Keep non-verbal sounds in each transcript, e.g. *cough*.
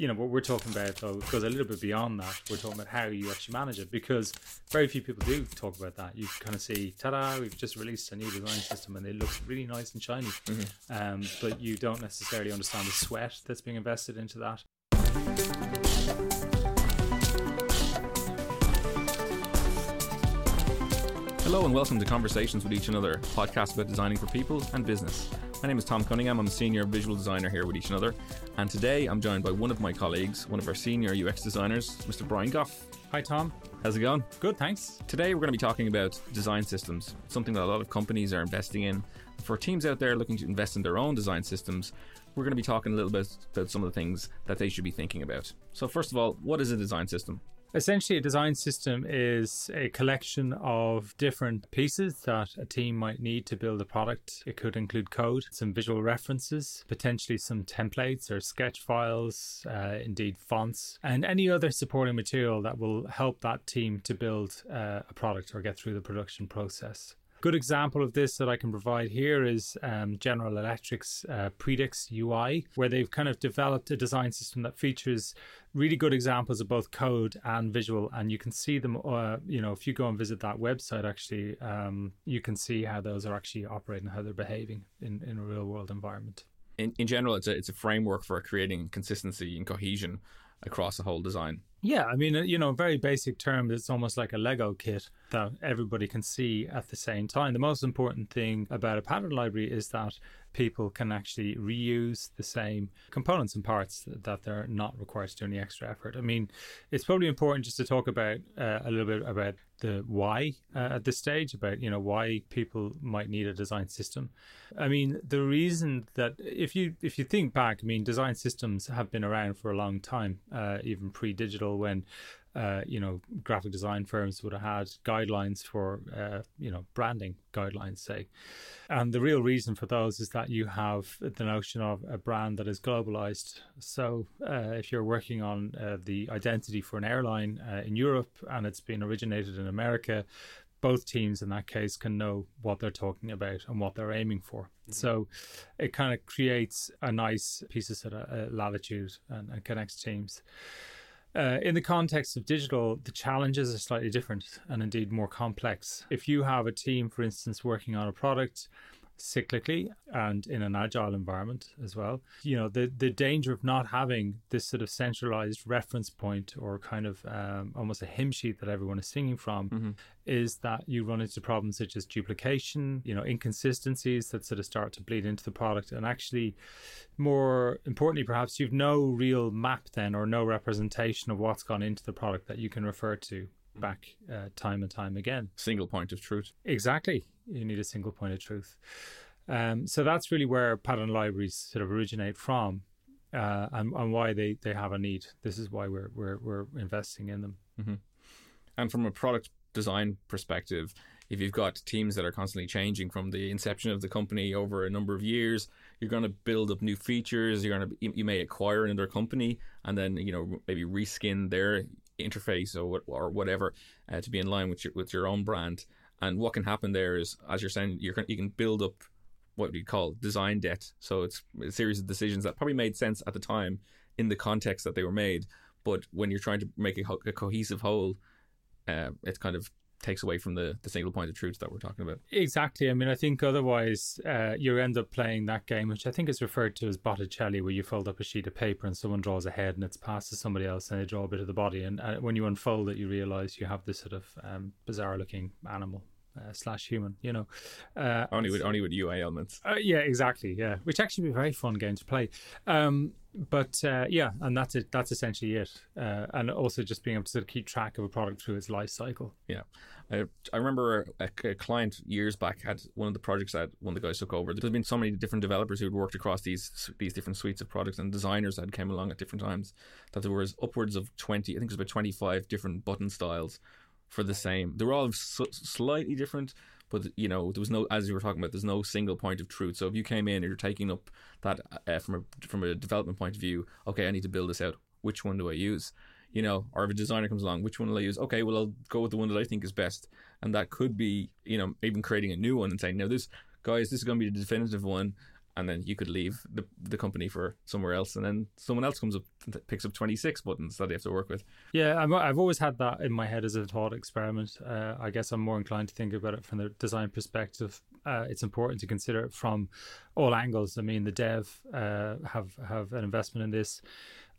you know, what we're talking about though goes a little bit beyond that. We're talking about how you actually manage it because very few people do talk about that. You kind of see, ta-da, we've just released a new design system and it looks really nice and shiny. Mm-hmm. Um, but you don't necessarily understand the sweat that's being invested into that. Hello and welcome to Conversations with Each Another, podcast about designing for people and business. My name is Tom Cunningham. I'm a senior visual designer here with Each Another. And today I'm joined by one of my colleagues, one of our senior UX designers, Mr. Brian Goff. Hi, Tom. How's it going? Good, thanks. Today we're going to be talking about design systems, something that a lot of companies are investing in. For teams out there looking to invest in their own design systems, we're going to be talking a little bit about some of the things that they should be thinking about. So, first of all, what is a design system? Essentially, a design system is a collection of different pieces that a team might need to build a product. It could include code, some visual references, potentially some templates or sketch files, uh, indeed fonts, and any other supporting material that will help that team to build uh, a product or get through the production process. Good example of this that I can provide here is um, General Electric's uh, Predix UI, where they've kind of developed a design system that features really good examples of both code and visual, and you can see them. Uh, you know, if you go and visit that website, actually, um, you can see how those are actually operating, how they're behaving in, in a real world environment. In, in general, it's a, it's a framework for creating consistency and cohesion across the whole design. Yeah, I mean, uh, you know, very basic terms, it's almost like a Lego kit that everybody can see at the same time. The most important thing about a pattern library is that people can actually reuse the same components and parts that they're not required to do any extra effort. I mean, it's probably important just to talk about uh, a little bit about the why uh, at this stage about you know why people might need a design system. I mean, the reason that if you if you think back, I mean, design systems have been around for a long time, uh, even pre-digital when uh, you know, graphic design firms would have had guidelines for, uh, you know, branding guidelines, say. And the real reason for those is that you have the notion of a brand that is globalized. So uh, if you're working on uh, the identity for an airline uh, in Europe and it's been originated in America, both teams in that case can know what they're talking about and what they're aiming for. Mm-hmm. So it kind of creates a nice piece of sort of uh, latitude and, and connects teams. Uh, in the context of digital, the challenges are slightly different and indeed more complex. If you have a team, for instance, working on a product cyclically and in an agile environment as well. You know, the the danger of not having this sort of centralized reference point or kind of um, almost a hymn sheet that everyone is singing from mm-hmm. is that you run into problems such as duplication, you know, inconsistencies that sort of start to bleed into the product. And actually, more importantly, perhaps you've no real map then or no representation of what's gone into the product that you can refer to back uh, time and time again. Single point of truth. Exactly. You need a single point of truth. Um, so that's really where pattern libraries sort of originate from. Uh, and, and why they, they have a need. This is why we're we're, we're investing in them. Mm-hmm. And from a product design perspective, if you've got teams that are constantly changing from the inception of the company over a number of years, you're going to build up new features. You're going to you may acquire another company and then you know maybe reskin their interface or or whatever uh, to be in line with your with your own brand. And what can happen there is, as you're saying, you can you can build up what we call design debt. So it's a series of decisions that probably made sense at the time in the context that they were made, but when you're trying to make a, a cohesive whole, uh, it's kind of takes away from the, the single point of truth that we're talking about. Exactly. I mean, I think otherwise uh, you end up playing that game, which I think is referred to as Botticelli, where you fold up a sheet of paper and someone draws a head and it's passed to somebody else and they draw a bit of the body. And uh, when you unfold it, you realize you have this sort of um, bizarre looking animal. Uh, slash human, you know, uh, only with only with UI elements. Uh, yeah, exactly. Yeah, which actually be a very fun game to play. Um, but uh, yeah, and that's it. That's essentially it. Uh, and also just being able to sort of keep track of a product through its life cycle. Yeah, I, I remember a, a, client years back had one of the projects that one of the guys took over. There's been so many different developers who'd worked across these these different suites of products and designers that came along at different times. That there was upwards of twenty, I think it was about twenty five different button styles for the same. They were all slightly different, but you know there was no as you were talking about there's no single point of truth. So if you came in and you're taking up that uh, from a from a development point of view okay i need to build this out. Which one do i use? You know or if a designer comes along which one will i use? Okay well i'll go with the one that i think is best. And that could be you know even creating a new one and saying no, this guys this is going to be the definitive one and then you could leave the, the company for somewhere else and then someone else comes up picks up 26 buttons that they have to work with Yeah, I'm, I've always had that in my head as a thought experiment. Uh, I guess I'm more inclined to think about it from the design perspective. Uh, it's important to consider it from all angles. I mean, the dev uh, have have an investment in this,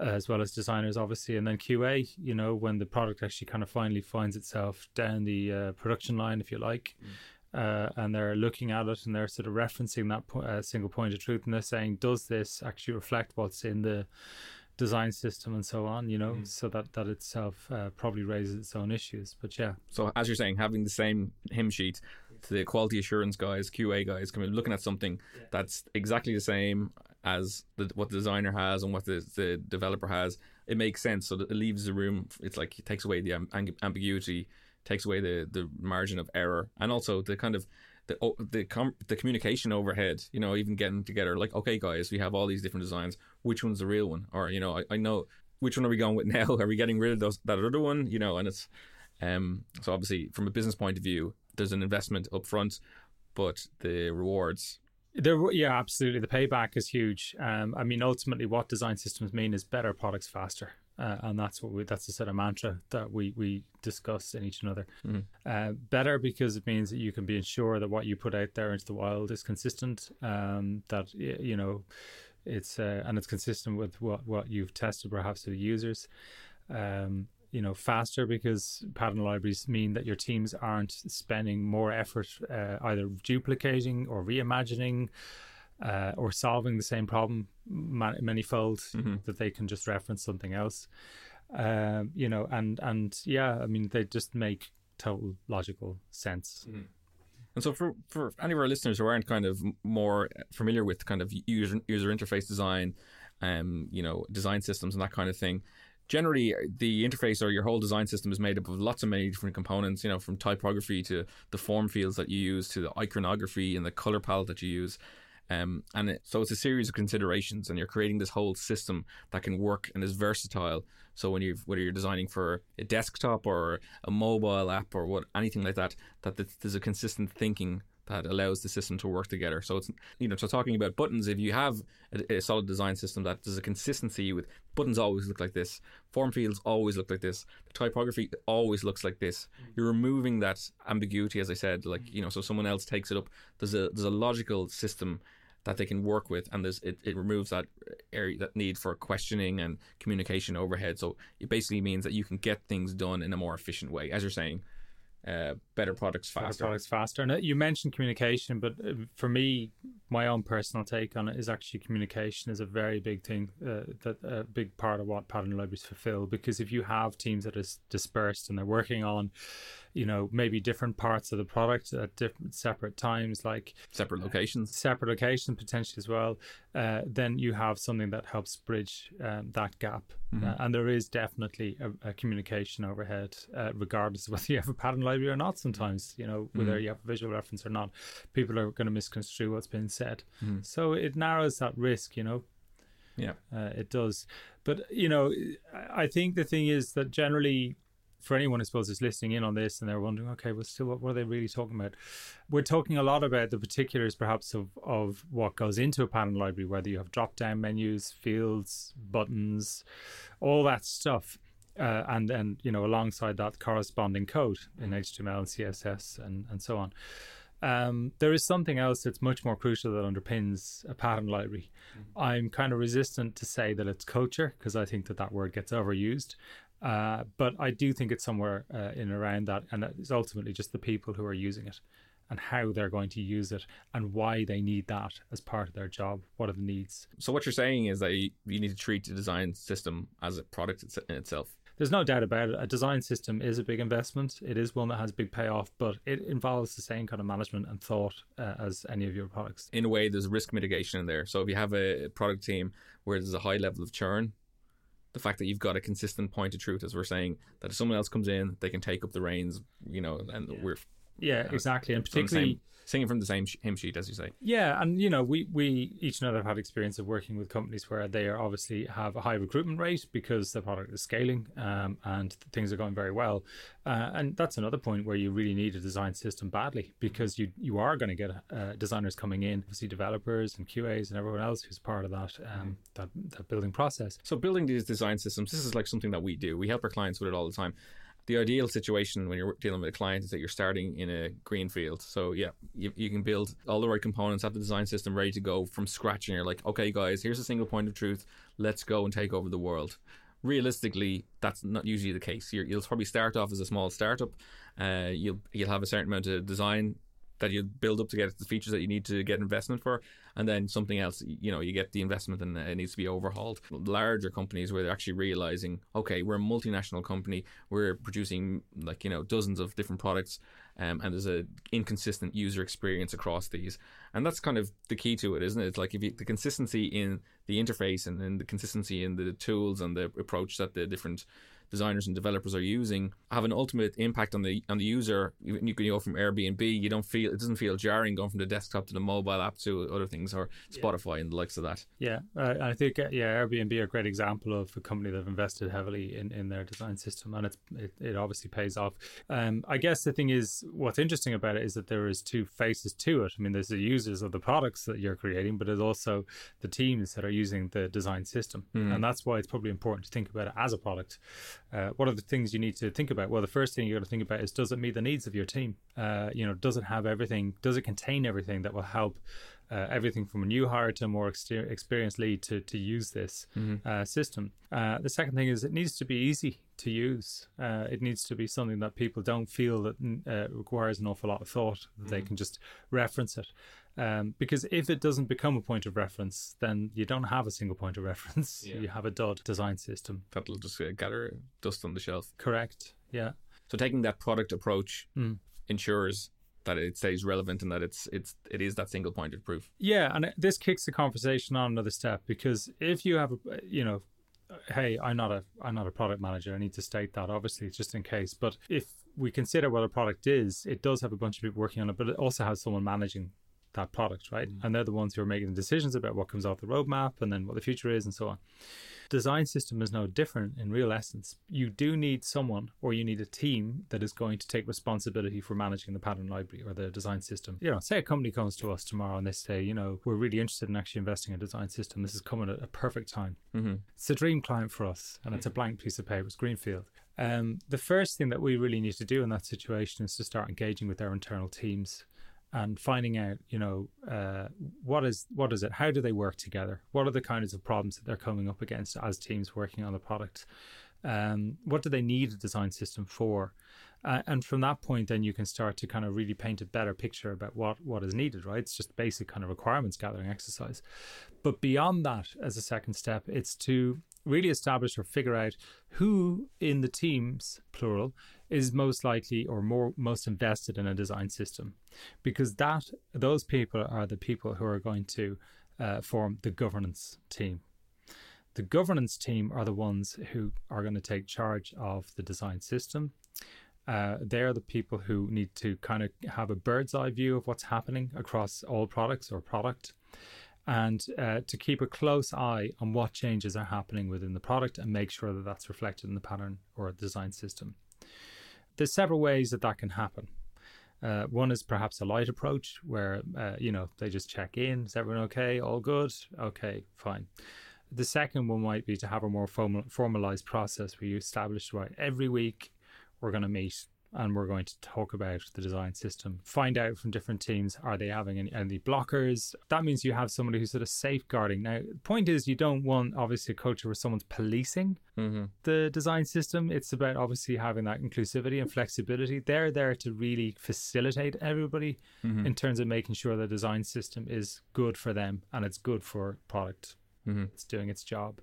uh, as well as designers, obviously, and then QA. You know, when the product actually kind of finally finds itself down the uh, production line, if you like. Uh, and they're looking at it and they're sort of referencing that po- uh, single point of truth and they're saying, does this actually reflect what's in the design system and so on, you know, so that that itself uh, probably raises its own issues. But yeah, so as you're saying having the same hymn sheet to the quality assurance guys qa guys coming looking at something that's exactly the same as the, what the designer has and what the, the developer has it makes sense. So that it leaves the room it's like it takes away the amb- ambiguity takes away the the margin of error and also the kind of the the com- the communication overhead you know even getting together like okay guys we have all these different designs which one's the real one or you know I, I know which one are we going with now *laughs* are we getting rid of those that other one you know and it's um so obviously from a business point of view there's an investment up front but the rewards there, yeah, absolutely. The payback is huge. Um, I mean, ultimately, what design systems mean is better products faster. Uh, and that's what we, that's the sort of mantra that we, we discuss in each another. Mhm. Uh, better because it means that you can be ensured that what you put out there into the wild is consistent. Um, that you know, it's uh, and it's consistent with what what you've tested perhaps with users. Um, you know, faster because pattern libraries mean that your teams aren't spending more effort uh, either duplicating or reimagining uh, or solving the same problem ma- manifold Mhm. that they can just reference something else. Um, you know, and and yeah, I mean, they just make total logical sense. And so, for, for any of our listeners who aren't kind of more familiar with kind of user user interface design, um, you know, design systems and that kind of thing, generally the interface or your whole design system is made up of lots of many different components. You know, from typography to the form fields that you use to the iconography and the color palette that you use. Um, and it, so it's a series of considerations, and you're creating this whole system that can work and is versatile. So when you whether you're designing for a desktop or a mobile app or what anything like that, that there's a consistent thinking that allows the system to work together. So it's you know, so talking about buttons, if you have a, a solid design system that there's a consistency with buttons always look like this, form fields always look like this, the typography always looks like this. You're removing that ambiguity, as I said, like you know, so someone else takes it up. There's a there's a logical system that they can work with, and there's it, it removes that area that need for questioning and communication overhead. So it basically means that you can get things done in a more efficient way, as you're saying. Uh, better products better faster. products faster. And you mentioned communication, but uh, for me, my own personal take on it is actually communication is a very big thing, uh, that a big part of what pattern libraries fulfill. Because if you have teams that is dispersed and they're working on, you know, maybe different parts of the product at different separate times, like Separate locations. separate locations potentially as well, uh, then you have something that helps bridge um, that gap. Uh, and there is definitely a, a communication overhead, uh, regardless of *laughs* whether you have a pattern library or not. Sometimes, you know, whether you have a visual reference or not, people are going to misconstrue what's been said. So it narrows that risk, you know. Yeah. Uh, it does. But, you know, I think the thing is that generally, for anyone, I suppose, is listening in on this and they're wondering, okay, well, still, what, what are they really talking about? We're talking a lot about the particulars, perhaps, of, of what goes into a pattern library, whether you have drop down menus, fields, buttons, all that stuff. Uh, and then, you know, alongside that, corresponding code in HTML and CSS and, and so on. Um, there is something else that's much more crucial that underpins a pattern library. I'm kind of resistant to say that it's culture because I think that that word gets overused. Uh, but I do think it's somewhere uh, in around that, and it's ultimately just the people who are using it and how they're going to use it and why they need that as part of their job. What are the needs? So what you're saying is that you, you need to treat the design system as a product in itself. There's no doubt about it. A design system is a big investment. It is one that has big payoff, but it involves the same kind of management and thought uh, as any of your products. In a way, there's risk mitigation in there. So if you have a product team where there's a high level of churn, the fact that you've got a consistent point of truth, as we're saying, that if someone else comes in, they can take up the reins, you know, and we're Yeah, exactly, and the same- particularly singing from the same sh- hymn sheet, as you say. Yeah, and you know, we we each and other have had experience of working with companies where they are obviously have a high recruitment rate because the product is scaling um, and things are going very well, uh, and that's another point where you really need a design system badly because you you are going to get uh, designers coming in, obviously developers and QAs and everyone else who's part of that um, that that building process. So building these design systems, this is like something that we do. We help our clients with it all the time. The ideal situation when you're dealing with a client is that you're starting in a green field. So yeah, you, you can build all the right components, have the design system ready to go from scratch, and you're like, okay, guys, here's a single point of truth. Let's go and take over the world. Realistically, that's not usually the case. You're, you'll probably start off as a small startup. Uh, you'll you'll have a certain amount of design that you build up to get the features that you need to get investment for, and then something else, you know, you get the investment and it needs to be overhauled. Larger companies where they're actually realizing, okay, we're a multinational company, we're producing like you know dozens of different products, um, and there's a inconsistent user experience across these, and that's kind of the key to it, isn't it? It's like if you, the consistency in the interface and, and the consistency in the tools and the approach that the different designers and developers are using have an ultimate impact on the on the user. You, can go from Airbnb, you don't feel it doesn't feel jarring going from the desktop to the mobile app to other things or Spotify and the likes of that. Yeah, uh, I think uh, yeah, Airbnb are a great example of a company that have invested heavily in, in their design system, and it's it, it obviously pays off. Um, I guess the thing is, what's interesting about it is that there is two faces to it. I mean, there's the users of the products that you're creating, but there's also the teams that are using the design system, and that's why it's probably important to think about it as a product. Uh, what are the things you need to think about? Well, the first thing you got to think about is does it meet the needs of your team? Uh, you know, does it have everything? Does it contain everything that will help uh, everything from a new hire to a more experienced lead to, to use this uh, system. Uh, the second thing is it needs to be easy to use. Uh, it needs to be something that people don't feel that uh, requires an awful lot of thought. That They can just reference it. Um, because if it doesn't become a point of reference, then you don't have a single point of *laughs* reference. Yeah. You have a dud design system. That'll just uh, gather dust on the shelf. Correct. Yeah. So taking that product approach Mm. ensures that it stays relevant and that it's it's it is that single point of proof. Yeah, and this kicks the conversation on another step because if you have, a, you know, hey, I'm not a I'm not a product manager. I need to state that obviously just in case. But if we consider what a product is, it does have a bunch of people working on it, but it also has someone managing that product, right? And they're the ones who are making the decisions about what comes off the roadmap and then what the future is and so on. Design system is no different in real essence. You do need someone or you need a team that is going to take responsibility for managing the pattern library or the design system. You know, say a company comes to us tomorrow and they say, you know, we're really interested in actually investing in a design system. This is coming at a perfect time. Mm-hmm. It's a dream client for us, and it's a blank piece of paper. It's greenfield. Um, the first thing that we really need to do in that situation is to start engaging with our internal teams and finding out, you know, uh, what is what is it? How do they work together? What are the kinds of problems that they're coming up against as teams working on the product? Um, what do they need a design system for? Uh, and from that point, then you can start to kind of really paint a better picture about what what is needed. Right? It's just basic kind of requirements gathering exercise. But beyond that, as a second step, it's to really establish or figure out who in the teams, plural, is most likely or more most invested in a design system, because that those people are the people who are going to uh, form the governance team. The governance team are the ones who are going to take charge of the design system. Uh, they're the people who need to kind of have a bird's eye view of what's happening across all products or product and uh, to keep a close eye on what changes are happening within the product and make sure that that's reflected in the pattern or design system. There's several ways that that can happen. Uh, one is perhaps a light approach where, uh, you know, they just check in. Is everyone okay? All good? Okay, fine. The second one might be to have a more formal, formalized process where you establish, right, every week we're going to meet and we're going to talk about the design system. Find out from different teams are they having any, any blockers? That means you have somebody who's sort of safeguarding. Now, the point is, you don't want obviously a culture where someone's policing Mm-hmm. the design system. It's about obviously having that inclusivity and flexibility. They're there to really facilitate everybody Mm-hmm. in terms of making sure the design system is good for them and it's good for product. Mm-hmm. It's doing its job.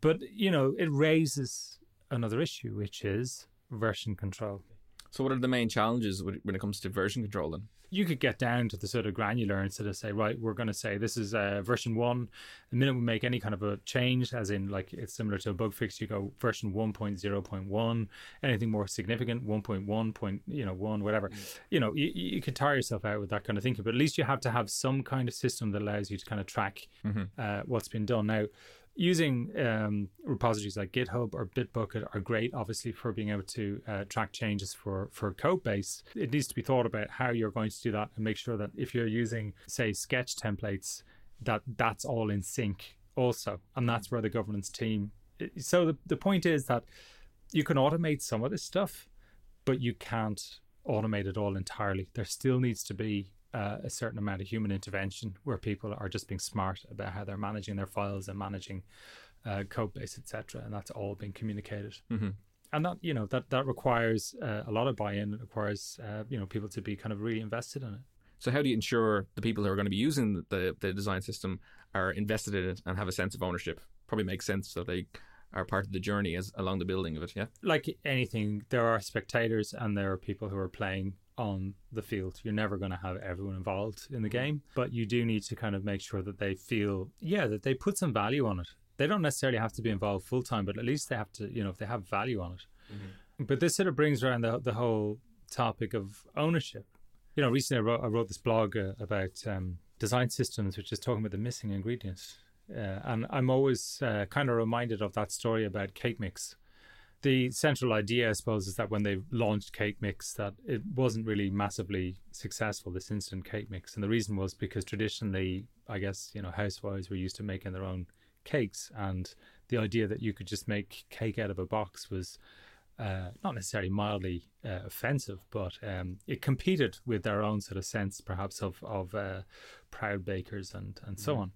But you know, it raises another issue, which is version control. So what are the main challenges when when it comes to version control then? you could get down to the sort of granular and sort of say, right, we're going to say this is uh, version one. The minute we make any kind of a change, as in like it's similar to a bug fix, you go version 1.0.1, anything more significant, 1.1. Point, you know, one, whatever. Mm. You know, you, you could tire yourself out with that kind of thinking, but at least you have to have some kind of system that allows you to kind of track mm-hmm. uh, what's been done. Now, using um, repositories like GitHub or Bitbucket are great, obviously, for being able to uh, track changes for for code base. It needs to be thought about how you're going to do that and make sure that if you're using, say, Sketch templates, that that's all in sync also, and that's where the governance team. So the the point is that you can automate some of this stuff, but you can't automate it all entirely. There still needs to be uh, a certain amount of human intervention where people are just being smart about how they're managing their files and managing uh, code base, etc. And that's all being communicated. Mm-hmm. And that you know that that requires uh, a lot of buy-in. It requires uh, you know people to be kind of really invested in it. So how do you ensure the people who are going to be using the the design system are invested in it and have a sense of ownership? Probably makes sense so they are part of the journey as along the building of it. Yeah, like anything, there are spectators and there are people who are playing on the field. You're never going to have everyone involved in the mm-hmm. game, but you do need to kind of make sure that they feel, yeah, that they put some value on it. They don't necessarily have to be involved full time, but at least they have to, you know, if they have value on it. Mm-hmm. But this sort of brings around the, the whole topic of ownership. You know, recently I wrote, I wrote this blog uh, about um, design systems, which is talking about the missing ingredients. Uh, and I'm always uh, kind of reminded of that story about cake mix the central idea, I suppose, is that when they launched Cake Mix, that it wasn't really massively successful. This instant cake mix, and the reason was because traditionally, I guess you know, housewives were used to making their own cakes, and the idea that you could just make cake out of a box was uh, not necessarily mildly uh, offensive, but um, it competed with their own sort of sense, perhaps of of uh, proud bakers and and so mm. on.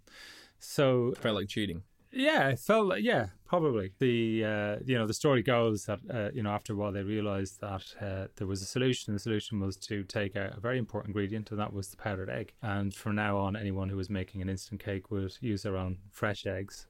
So it felt like cheating. Yeah, it felt like, yeah, probably. The uh, you know the story goes that uh, you know after a while they realized that uh, there was a solution. The solution was to take a, a, very important ingredient, and that was the powdered egg. And from now on, anyone who was making an instant cake would use their own fresh eggs.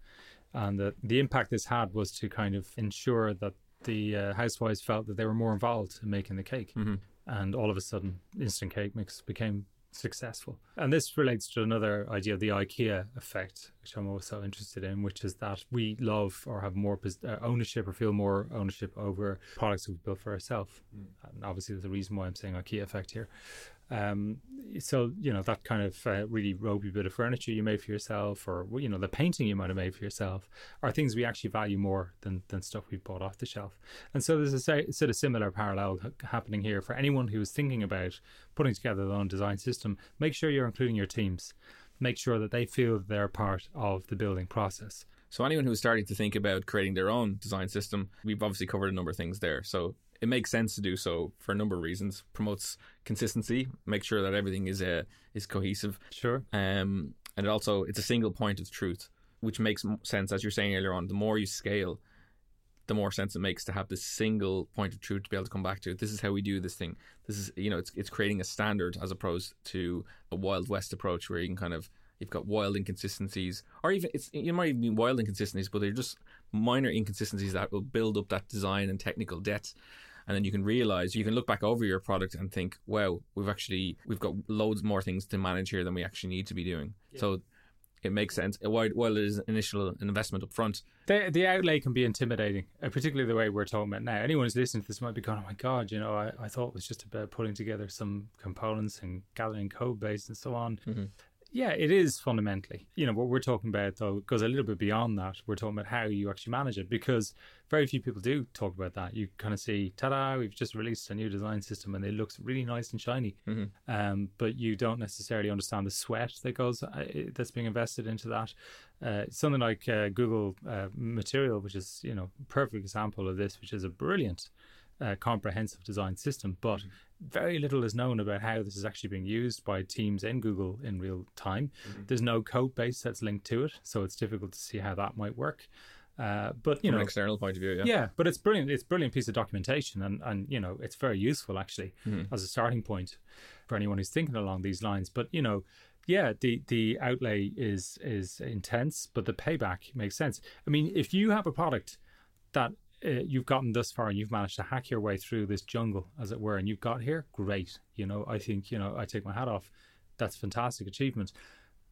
And the the impact this had was to kind of ensure that the uh, housewives felt that they were more involved in making the cake. Mm-hmm. And all of a sudden, instant cake mix became successful. And this relates to another idea of the IKEA effect, which I'm also interested in, which is that we love or have more uh, ownership or feel more ownership over products we've built for ourselves. Mm. And obviously, there's a reason why I'm saying IKEA effect here. Um, so you know that kind of uh, really ropey bit of furniture you made for yourself, or you know the painting you might have made for yourself, are things we actually value more than than stuff we've bought off the shelf. And so there's a sort of similar parallel happening here for anyone who is thinking about putting together their own design system. Make sure you're including your teams. Make sure that they feel they're part of the building process. So anyone who's starting to think about creating their own design system, we've obviously covered a number of things there. So it makes sense to do so for a number of reasons. Promotes consistency, make sure that everything is uh, is cohesive. Sure. Um, and it also it's a single point of truth, which makes sense as you're saying earlier on. The more you scale, the more sense it makes to have this single point of truth to be able to come back to. This is how we do this thing. This is you know it's it's creating a standard as opposed to a wild west approach where you can kind of you've got wild inconsistencies, or even it's you might even be wild inconsistencies, but they're just minor inconsistencies that will build up that design and technical debt and then you can realize you can look back over your product and think wow we've actually we've got loads more things to manage here than we actually need to be doing. Yeah. so it makes sense. While, while it is an initial investment up front the, the outlay can be intimidating uh, particularly the way we're talking about now. Anyone who's listening to this might be going oh my god you know I, I thought it was just about putting together some components and gathering code base and so on. Mm-hmm. Yeah, it is fundamentally. You know, what we're talking about, though, goes a little bit beyond that. We're talking about how you actually manage it because very few people do talk about that. You kind of see, ta da, we've just released a new design system and it looks really nice and shiny. Mm-hmm. Um, but you don't necessarily understand the sweat that goes, uh, that's being invested into that. Uh, something like uh, Google uh, Material, which is, you know, perfect example of this, which is a brilliant uh, comprehensive design system, but mm-hmm. Very little is known about how this is actually being used by teams in Google in real time. Mm-hmm. There's no code base that's linked to it, so it's difficult to see how that might work. Uh, but you From know, an external point of view, yeah, yeah, but it's brilliant. It's brilliant piece of documentation, and and you know, it's very useful actually mm-hmm. as a starting point for anyone who's thinking along these lines. But you know, yeah, the the outlay is is intense, but the payback makes sense. I mean, if you have a product that uh, you've gotten this far and you've managed to hack your way through this jungle, as it were, and you've got here, great. You know, I think, you know, I take my hat off. That's fantastic achievement.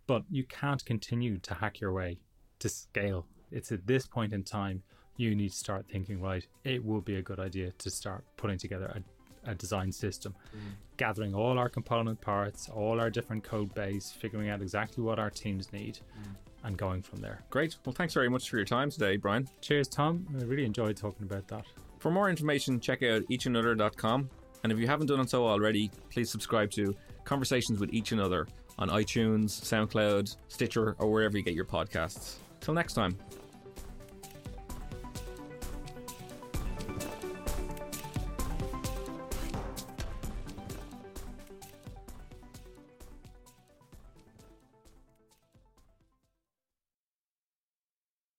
But you can't continue to hack your way to scale. It's at this point in time you need to start thinking, right, it will be a good idea to start putting together a, a design system, mm. gathering all our component parts, all our different code base, figuring out exactly what our teams need. Mm and going from there. Great. Well, thanks very much for your time today, Brian. Cheers, Tom. I really enjoyed talking about that. For more information, check out eachanother.com. And if you haven't done so already, please subscribe to Conversations with Each Another on iTunes, SoundCloud, Stitcher, or wherever you get your podcasts. Till next time.